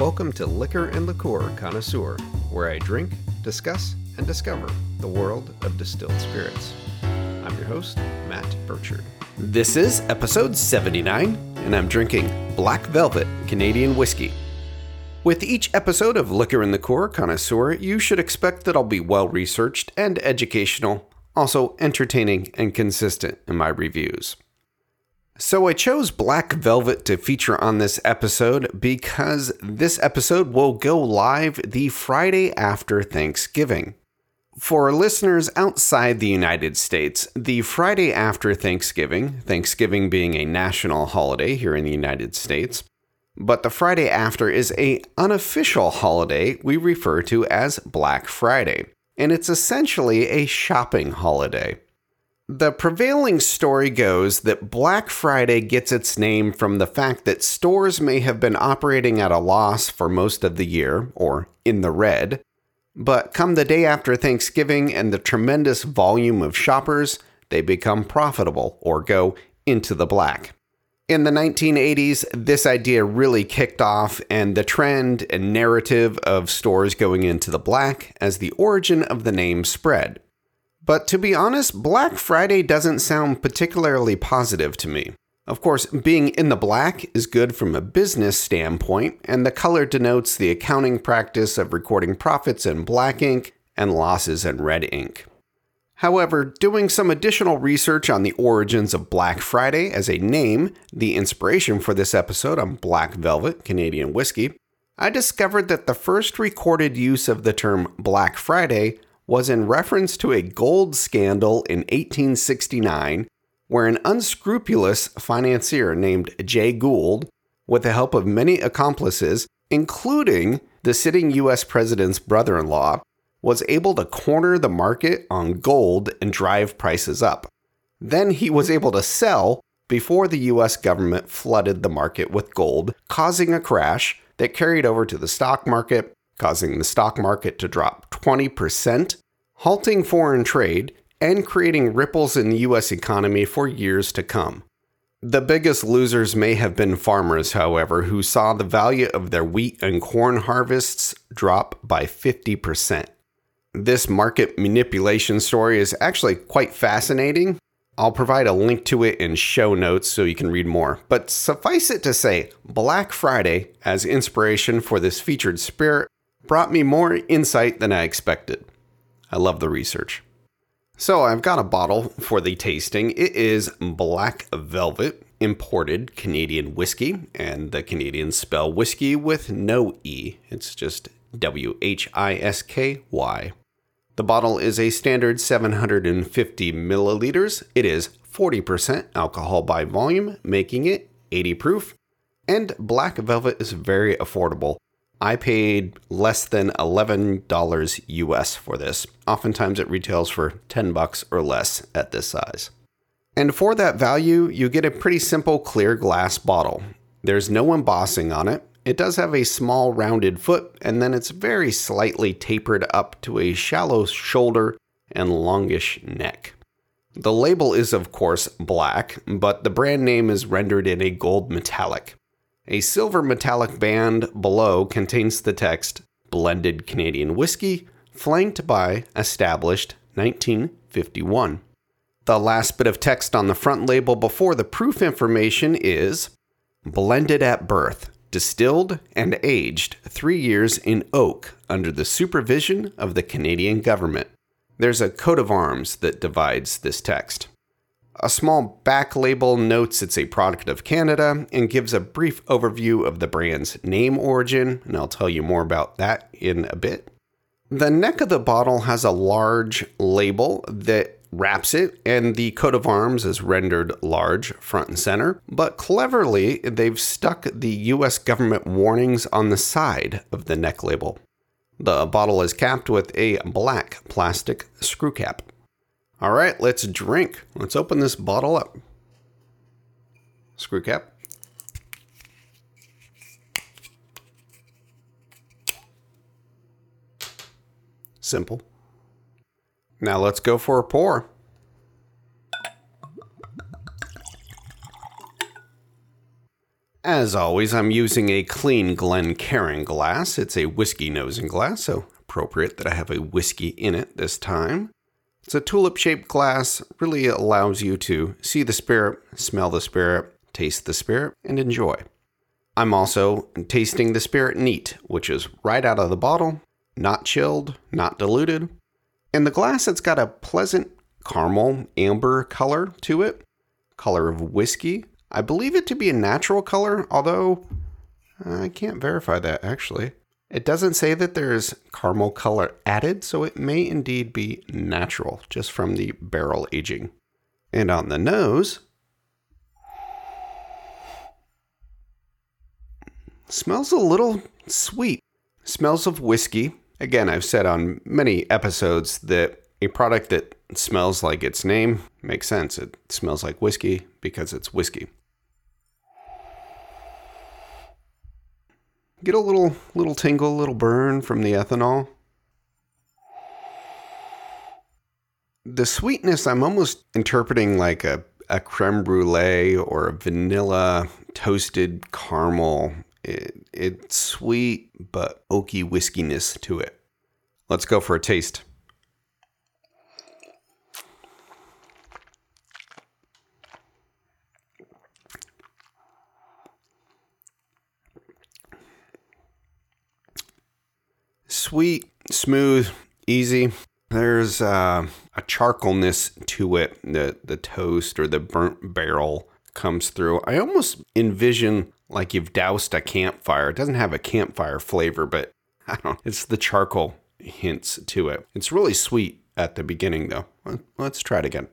Welcome to Liquor and Liqueur Connoisseur, where I drink, discuss, and discover the world of distilled spirits. I'm your host, Matt Burchard. This is episode 79, and I'm drinking Black Velvet Canadian Whiskey. With each episode of Liquor and Liqueur Connoisseur, you should expect that I'll be well researched and educational, also entertaining and consistent in my reviews. So I chose Black Velvet to feature on this episode because this episode will go live the Friday after Thanksgiving. For listeners outside the United States, the Friday after Thanksgiving, Thanksgiving being a national holiday here in the United States, but the Friday after is a unofficial holiday we refer to as Black Friday, and it's essentially a shopping holiday. The prevailing story goes that Black Friday gets its name from the fact that stores may have been operating at a loss for most of the year, or in the red, but come the day after Thanksgiving and the tremendous volume of shoppers, they become profitable or go into the black. In the 1980s, this idea really kicked off, and the trend and narrative of stores going into the black as the origin of the name spread. But to be honest, Black Friday doesn't sound particularly positive to me. Of course, being in the black is good from a business standpoint, and the color denotes the accounting practice of recording profits in black ink and losses in red ink. However, doing some additional research on the origins of Black Friday as a name, the inspiration for this episode on Black Velvet Canadian whiskey, I discovered that the first recorded use of the term Black Friday was in reference to a gold scandal in 1869 where an unscrupulous financier named Jay Gould, with the help of many accomplices, including the sitting US president's brother in law, was able to corner the market on gold and drive prices up. Then he was able to sell before the US government flooded the market with gold, causing a crash that carried over to the stock market, causing the stock market to drop 20% halting foreign trade, and creating ripples in the US economy for years to come. The biggest losers may have been farmers, however, who saw the value of their wheat and corn harvests drop by 50%. This market manipulation story is actually quite fascinating. I'll provide a link to it in show notes so you can read more. But suffice it to say, Black Friday, as inspiration for this featured spirit, brought me more insight than I expected. I love the research. So I've got a bottle for the tasting. It is Black Velvet imported Canadian whiskey, and the Canadians spell whiskey with no E. It's just W H I S K Y. The bottle is a standard 750 milliliters. It is 40% alcohol by volume, making it 80 proof. And Black Velvet is very affordable. I paid less than $11 US for this. Oftentimes it retails for 10 bucks or less at this size. And for that value, you get a pretty simple clear glass bottle. There's no embossing on it. It does have a small rounded foot, and then it's very slightly tapered up to a shallow shoulder and longish neck. The label is, of course, black, but the brand name is rendered in a gold metallic. A silver metallic band below contains the text Blended Canadian Whiskey, flanked by Established 1951. The last bit of text on the front label before the proof information is Blended at birth, distilled and aged three years in oak under the supervision of the Canadian government. There's a coat of arms that divides this text. A small back label notes it's a product of Canada and gives a brief overview of the brand's name origin, and I'll tell you more about that in a bit. The neck of the bottle has a large label that wraps it, and the coat of arms is rendered large front and center. But cleverly, they've stuck the US government warnings on the side of the neck label. The bottle is capped with a black plastic screw cap. All right, let's drink. Let's open this bottle up. Screw cap. Simple. Now let's go for a pour. As always, I'm using a clean Glencairn glass. It's a whiskey nosing glass, so appropriate that I have a whiskey in it this time. It's a tulip shaped glass, really allows you to see the spirit, smell the spirit, taste the spirit, and enjoy. I'm also tasting the spirit neat, which is right out of the bottle, not chilled, not diluted. In the glass, it's got a pleasant caramel amber color to it, color of whiskey. I believe it to be a natural color, although uh, I can't verify that actually. It doesn't say that there's caramel color added, so it may indeed be natural just from the barrel aging. And on the nose, smells a little sweet. Smells of whiskey. Again, I've said on many episodes that a product that smells like its name makes sense. It smells like whiskey because it's whiskey. Get a little little tingle, little burn from the ethanol. The sweetness I'm almost interpreting like a, a creme brulee or a vanilla toasted caramel. It, it's sweet but oaky whiskiness to it. Let's go for a taste. Sweet, smooth, easy. There's uh, a charcoalness to it. The the toast or the burnt barrel comes through. I almost envision like you've doused a campfire. It doesn't have a campfire flavor, but I don't. It's the charcoal hints to it. It's really sweet at the beginning, though. Let's try it again.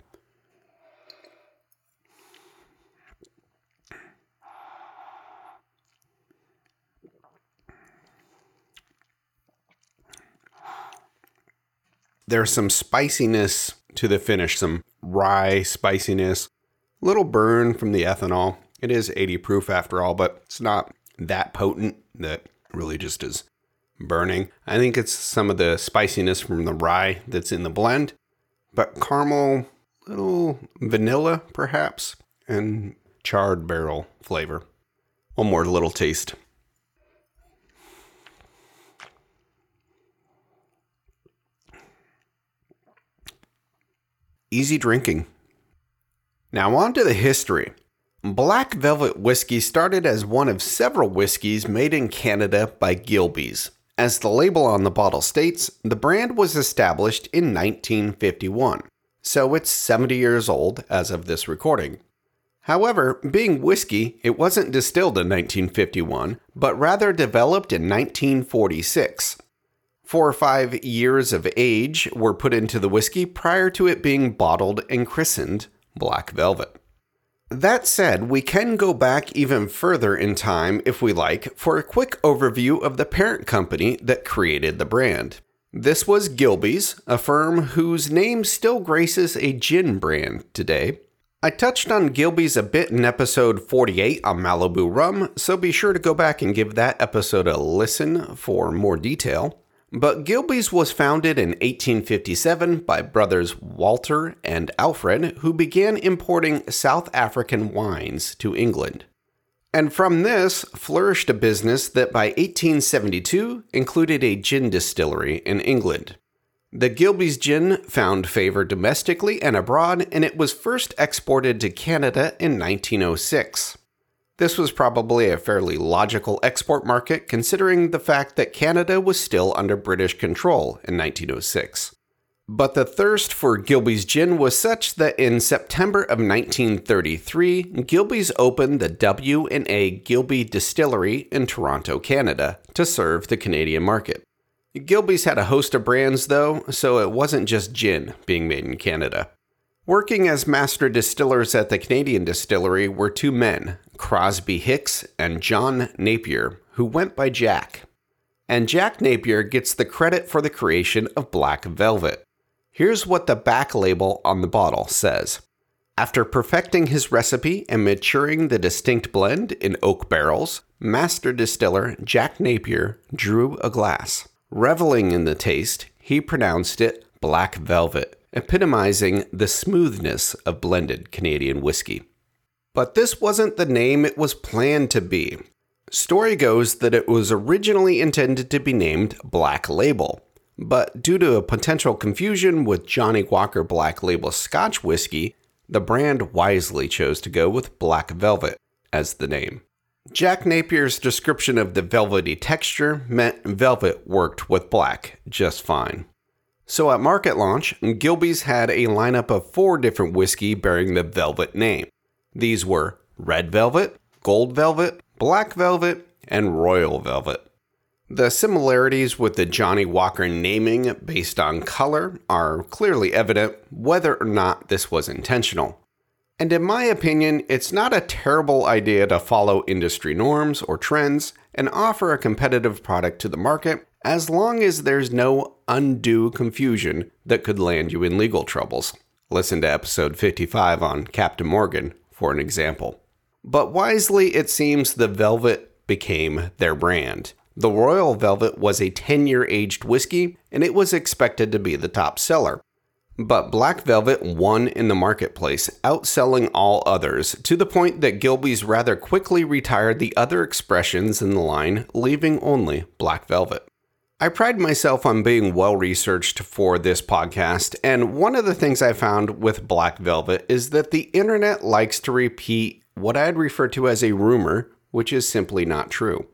There's some spiciness to the finish, some rye spiciness, little burn from the ethanol. It is 80 proof after all, but it's not that potent that really just is burning. I think it's some of the spiciness from the rye that's in the blend, but caramel, little vanilla perhaps, and charred barrel flavor. One more little taste. Easy drinking. Now, on to the history. Black Velvet Whiskey started as one of several whiskeys made in Canada by Gilbey's. As the label on the bottle states, the brand was established in 1951, so it's 70 years old as of this recording. However, being whiskey, it wasn't distilled in 1951, but rather developed in 1946 Four or five years of age were put into the whiskey prior to it being bottled and christened Black Velvet. That said, we can go back even further in time if we like for a quick overview of the parent company that created the brand. This was Gilbey's, a firm whose name still graces a gin brand today. I touched on Gilbey's a bit in episode 48 on Malibu Rum, so be sure to go back and give that episode a listen for more detail. But Gilbey's was founded in 1857 by brothers Walter and Alfred, who began importing South African wines to England. And from this flourished a business that by 1872 included a gin distillery in England. The Gilbey's gin found favor domestically and abroad, and it was first exported to Canada in 1906. This was probably a fairly logical export market considering the fact that Canada was still under British control in 1906. But the thirst for Gilbey's gin was such that in September of 1933, Gilbey's opened the W&A Gilby Distillery in Toronto, Canada, to serve the Canadian market. Gilbey's had a host of brands though, so it wasn't just gin being made in Canada. Working as master distillers at the Canadian distillery were two men, Crosby Hicks and John Napier, who went by Jack. And Jack Napier gets the credit for the creation of Black Velvet. Here's what the back label on the bottle says. After perfecting his recipe and maturing the distinct blend in oak barrels, master distiller Jack Napier drew a glass. Reveling in the taste, he pronounced it Black Velvet epitomizing the smoothness of blended Canadian whiskey. But this wasn't the name it was planned to be. Story goes that it was originally intended to be named Black Label, but due to a potential confusion with Johnnie Walker Black Label Scotch whiskey, the brand wisely chose to go with Black Velvet as the name. Jack Napier's description of the velvety texture meant velvet worked with black just fine. So at market launch, Gilbey's had a lineup of four different whiskey bearing the velvet name. These were Red Velvet, Gold Velvet, Black Velvet, and Royal Velvet. The similarities with the Johnnie Walker naming based on color are clearly evident, whether or not this was intentional. And in my opinion, it's not a terrible idea to follow industry norms or trends and offer a competitive product to the market as long as there's no undue confusion that could land you in legal troubles. Listen to episode 55 on Captain Morgan for an example. But wisely, it seems the Velvet became their brand. The Royal Velvet was a 10 year aged whiskey, and it was expected to be the top seller. But Black Velvet won in the marketplace, outselling all others, to the point that Gilbey's rather quickly retired the other expressions in the line, leaving only Black Velvet. I pride myself on being well researched for this podcast, and one of the things I found with Black Velvet is that the internet likes to repeat what I'd refer to as a rumor, which is simply not true.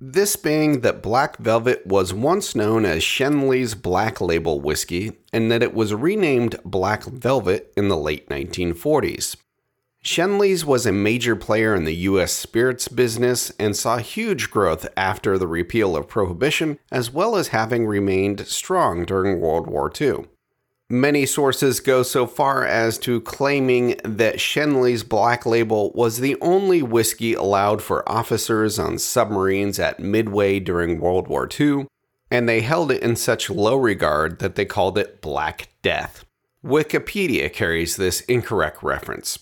This being that Black Velvet was once known as Schenley's Black Label whiskey and that it was renamed Black Velvet in the late 1940s. Schenley's was a major player in the U.S. spirits business and saw huge growth after the repeal of Prohibition, as well as having remained strong during World War II. Many sources go so far as to claiming that Schenley's Black Label was the only whiskey allowed for officers on submarines at Midway during World War II, and they held it in such low regard that they called it Black Death. Wikipedia carries this incorrect reference.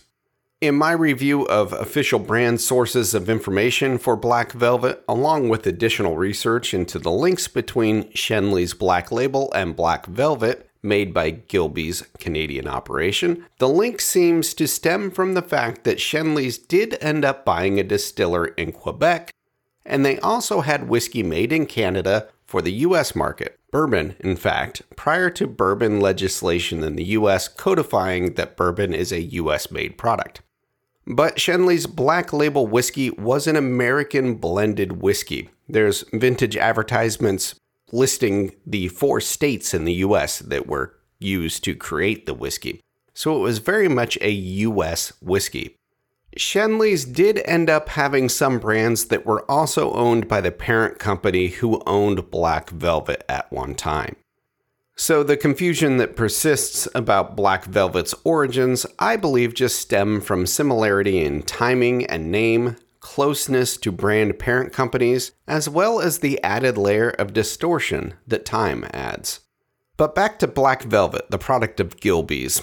In my review of official brand sources of information for Black Velvet, along with additional research into the links between Schenley's Black Label and Black Velvet, made by Gilbey's Canadian operation, the link seems to stem from the fact that Schenley's did end up buying a distiller in Quebec, and they also had whiskey made in Canada for the US market. Bourbon, in fact, prior to bourbon legislation in the US codifying that bourbon is a US made product. But Schenley's Black Label whiskey was an American blended whiskey. There's vintage advertisements listing the four states in the US that were used to create the whiskey. So it was very much a US whiskey. Schenley's did end up having some brands that were also owned by the parent company who owned Black Velvet at one time. So the confusion that persists about Black Velvet's origins, I believe, just stem from similarity in timing and name, closeness to brand parent companies, as well as the added layer of distortion that time adds. But back to Black Velvet, the product of Gilbey's.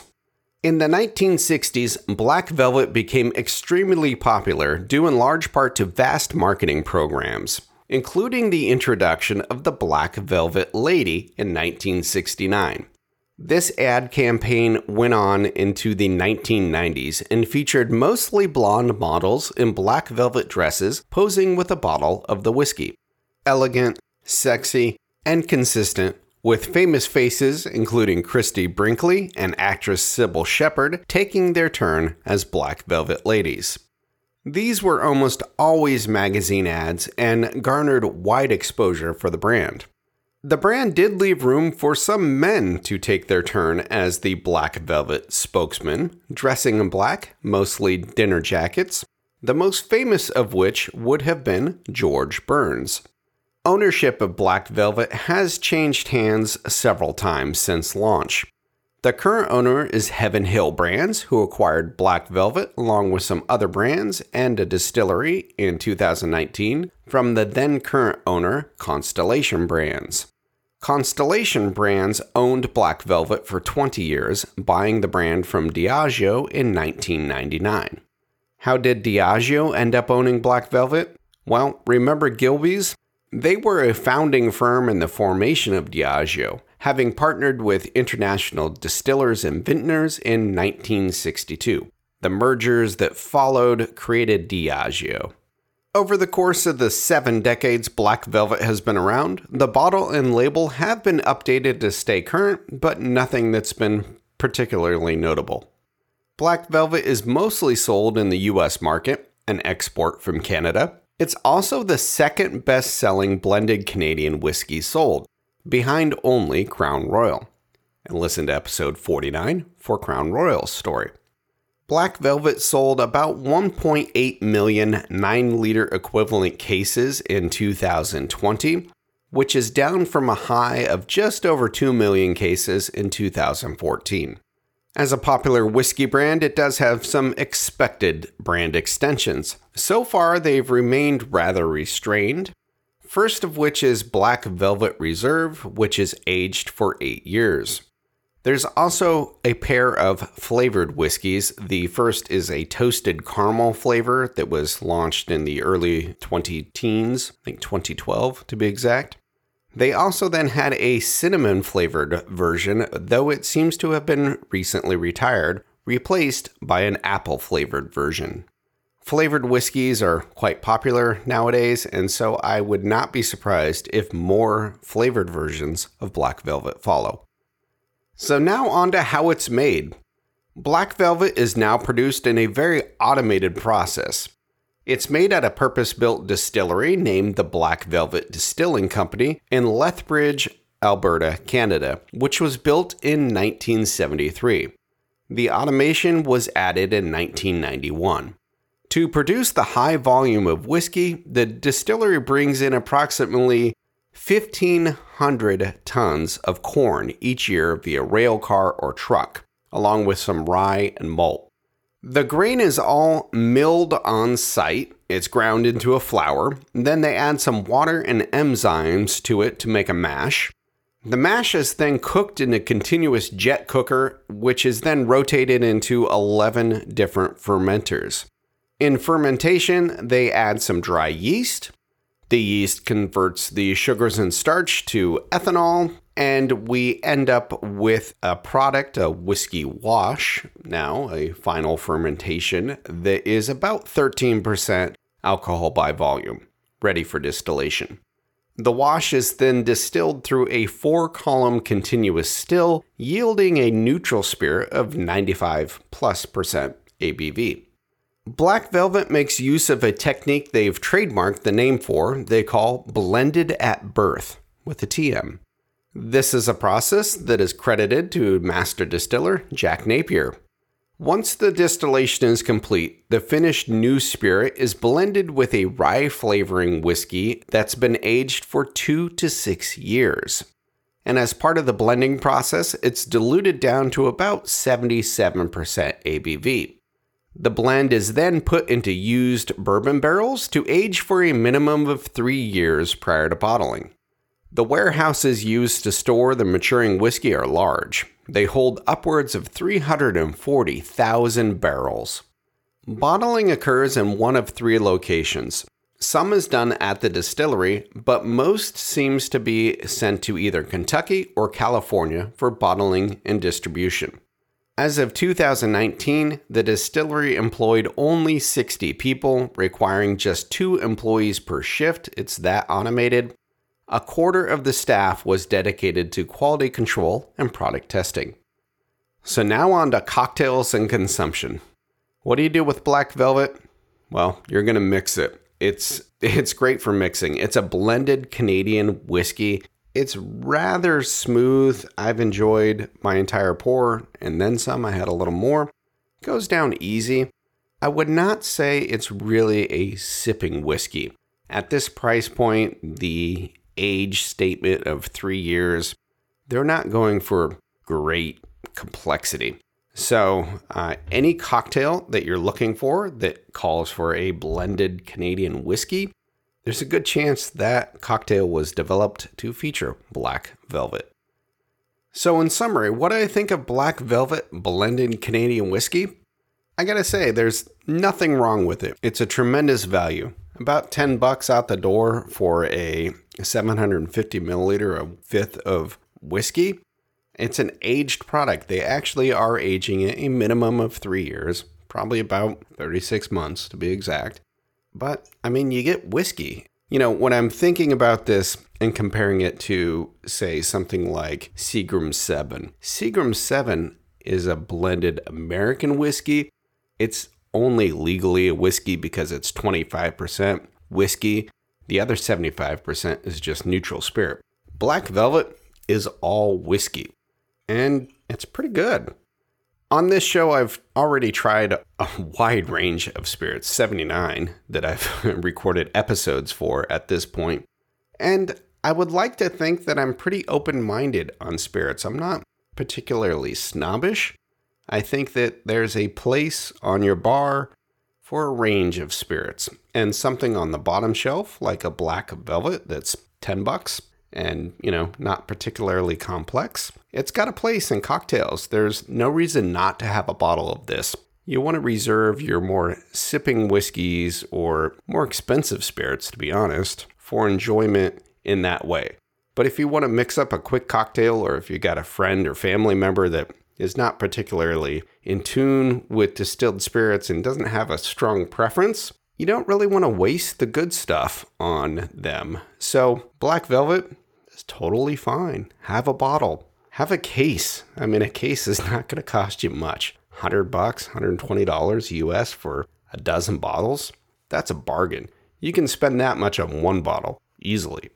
In the 1960s, Black Velvet became extremely popular due in large part to vast marketing programs, including the introduction of the Black Velvet Lady in 1969. This ad campaign went on into the 1990s and featured mostly blonde models in black velvet dresses posing with a bottle of the whiskey. Elegant, sexy, and consistent, with famous faces including Christie Brinkley and actress Cybill Shepherd taking their turn as black velvet ladies. These were almost always magazine ads and garnered wide exposure for the brand. The brand did leave room for some men to take their turn as the Black Velvet spokesman, dressing in black, mostly dinner jackets, the most famous of which would have been George Burns. Ownership of Black Velvet has changed hands several times since launch. The current owner is Heaven Hill Brands, who acquired Black Velvet along with some other brands and a distillery in 2019 from the then current owner, Constellation Brands. Constellation Brands owned Black Velvet for 20 years, buying the brand from Diageo in 1999. How did Diageo end up owning Black Velvet? Well, remember Gilbey's? They were a founding firm in the formation of Diageo having partnered with international distillers and vintners in 1962. The mergers that followed created Diageo. Over the course of the seven decades Black Velvet has been around, the bottle and label have been updated to stay current, but nothing that's been particularly notable. Black Velvet is mostly sold in the US market, an export from Canada. It's also the second best selling blended Canadian whiskey sold, behind only Crown Royal. And listen to episode 49 for Crown Royal's story. Black Velvet sold about 1.8 million 9 liter equivalent cases in 2020, which is down from a high of just over 2 million cases in 2014. As a popular whiskey brand, it does have some expected brand extensions. So far, they've remained rather restrained. First of which is Black Velvet Reserve, which is aged for 8 years. There's also a pair of flavored whiskeys. The first is a toasted caramel flavor that was launched in the early 20 teens, I think 2012 to be exact. They also then had a cinnamon flavored version, though it seems to have been recently retired, replaced by an apple flavored version. Flavored whiskeys are quite popular nowadays, and so I would not be surprised if more flavored versions of Black Velvet follow. So, now on to how it's made. Black Velvet is now produced in a very automated process. It's made at a purpose built distillery named the Black Velvet Distilling Company in Lethbridge, Alberta, Canada, which was built in 1973. The automation was added in 1991. To produce the high volume of whiskey, the distillery brings in approximately 1,500 tons of corn each year via rail car or truck, along with some rye and malt. The grain is all milled on site. It's ground into a flour. Then they add some water and enzymes to it to make a mash. The mash is then cooked in a continuous jet cooker, which is then rotated into 11 different fermenters. In fermentation, they add some dry yeast, the yeast converts the sugars and starch to ethanol, and we end up with a product, a whiskey wash, now a final fermentation that is about 13% alcohol by volume, ready for distillation. The wash is then distilled through a four column continuous still, yielding a neutral spirit of 95 plus percent ABV. Black Velvet makes use of a technique they've trademarked the name for, they call blended at birth with a TM. This is a process that is credited to master distiller Jack Napier. Once the distillation is complete, the finished new spirit is blended with a rye flavoring whiskey that's been aged for two to six years. And as part of the blending process, it's diluted down to about 77% ABV. The blend is then put into used bourbon barrels to age for a minimum of three years prior to bottling. The warehouses used to store the maturing whiskey are large. They hold upwards of 340,000 barrels. Bottling occurs in one of three locations. Some is done at the distillery, but most seems to be sent to either Kentucky or California for bottling and distribution. As of 2019, the distillery employed only 60 people, requiring just two employees per shift. It's that automated. A quarter of the staff was dedicated to quality control and product testing. So now on to cocktails and consumption. What do you do with black velvet? Well, you're going to mix it. It's it's great for mixing. It's a blended Canadian whiskey it's rather smooth. I've enjoyed my entire pour and then some. I had a little more. It goes down easy. I would not say it's really a sipping whiskey. At this price point, the age statement of three years, they're not going for great complexity. So, uh, any cocktail that you're looking for that calls for a blended Canadian whiskey, there's a good chance that cocktail was developed to feature black velvet. So, in summary, what do I think of black velvet blended Canadian whiskey? I gotta say, there's nothing wrong with it. It's a tremendous value. About 10 bucks out the door for a 750 milliliter, a fifth of whiskey. It's an aged product. They actually are aging it a minimum of three years probably about 36 months to be exact. But I mean, you get whiskey. You know, when I'm thinking about this and comparing it to, say, something like Seagram 7, Seagram 7 is a blended American whiskey. It's only legally a whiskey because it's 25% whiskey. The other 75% is just neutral spirit. Black Velvet is all whiskey, and it's pretty good. On this show, I've already tried a wide range of spirits, 79 that I've recorded episodes for at this point. And I would like to think that I'm pretty open minded on spirits. I'm not particularly snobbish. I think that there's a place on your bar for a range of spirits, and something on the bottom shelf, like a black velvet that's 10 bucks, and, you know, not particularly complex. It's got a place in cocktails. There's no reason not to have a bottle of this. You want to reserve your more sipping whiskeys or more expensive spirits, to be honest, for enjoyment in that way. But if you want to mix up a quick cocktail, or if you got a friend or family member that is not particularly in tune with distilled spirits and doesn't have a strong preference, you don't really want to waste the good stuff on them. So, Black Velvet totally fine. Have a bottle, have a case. I mean, a case is not going to cost you much. 100 bucks, $120 US for a dozen bottles. That's a bargain. You can spend that much on one bottle easily.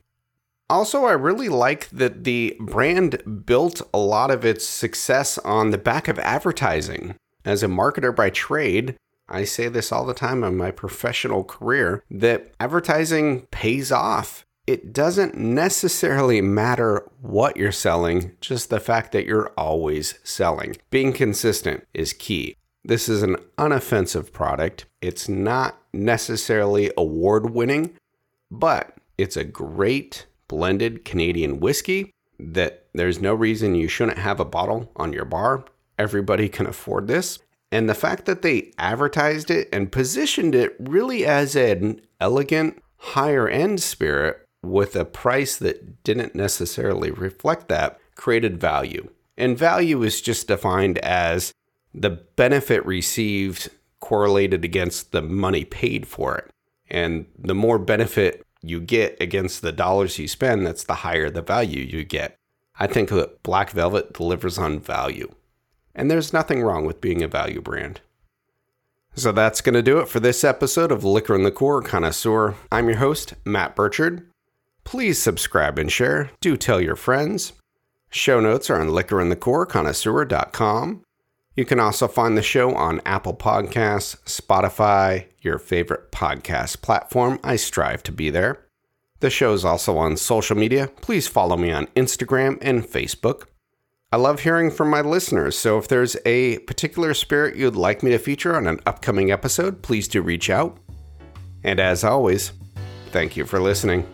Also, I really like that the brand built a lot of its success on the back of advertising. As a marketer by trade, I say this all the time in my professional career that advertising pays off. It doesn't necessarily matter what you're selling, just the fact that you're always selling. Being consistent is key. This is an unoffensive product. It's not necessarily award winning, but it's a great blended Canadian whiskey that there's no reason you shouldn't have a bottle on your bar. Everybody can afford this. And the fact that they advertised it and positioned it really as an elegant, higher end spirit with a price that didn't necessarily reflect that created value. And value is just defined as the benefit received correlated against the money paid for it. And the more benefit you get against the dollars you spend, that's the higher the value you get. I think that Black Velvet delivers on value. And there's nothing wrong with being a value brand. So that's going to do it for this episode of Liquor and Liqueur Connoisseur. I'm your host, Matt Burchard. Please subscribe and share. Do tell your friends. Show notes are on liquorandliqueurconnoisseur.com. You can also find the show on Apple Podcasts, Spotify, your favorite podcast platform. I strive to be there. The show is also on social media. Please follow me on Instagram and Facebook. I love hearing from my listeners, so if there's a particular spirit you'd like me to feature on an upcoming episode, please do reach out. And as always, thank you for listening.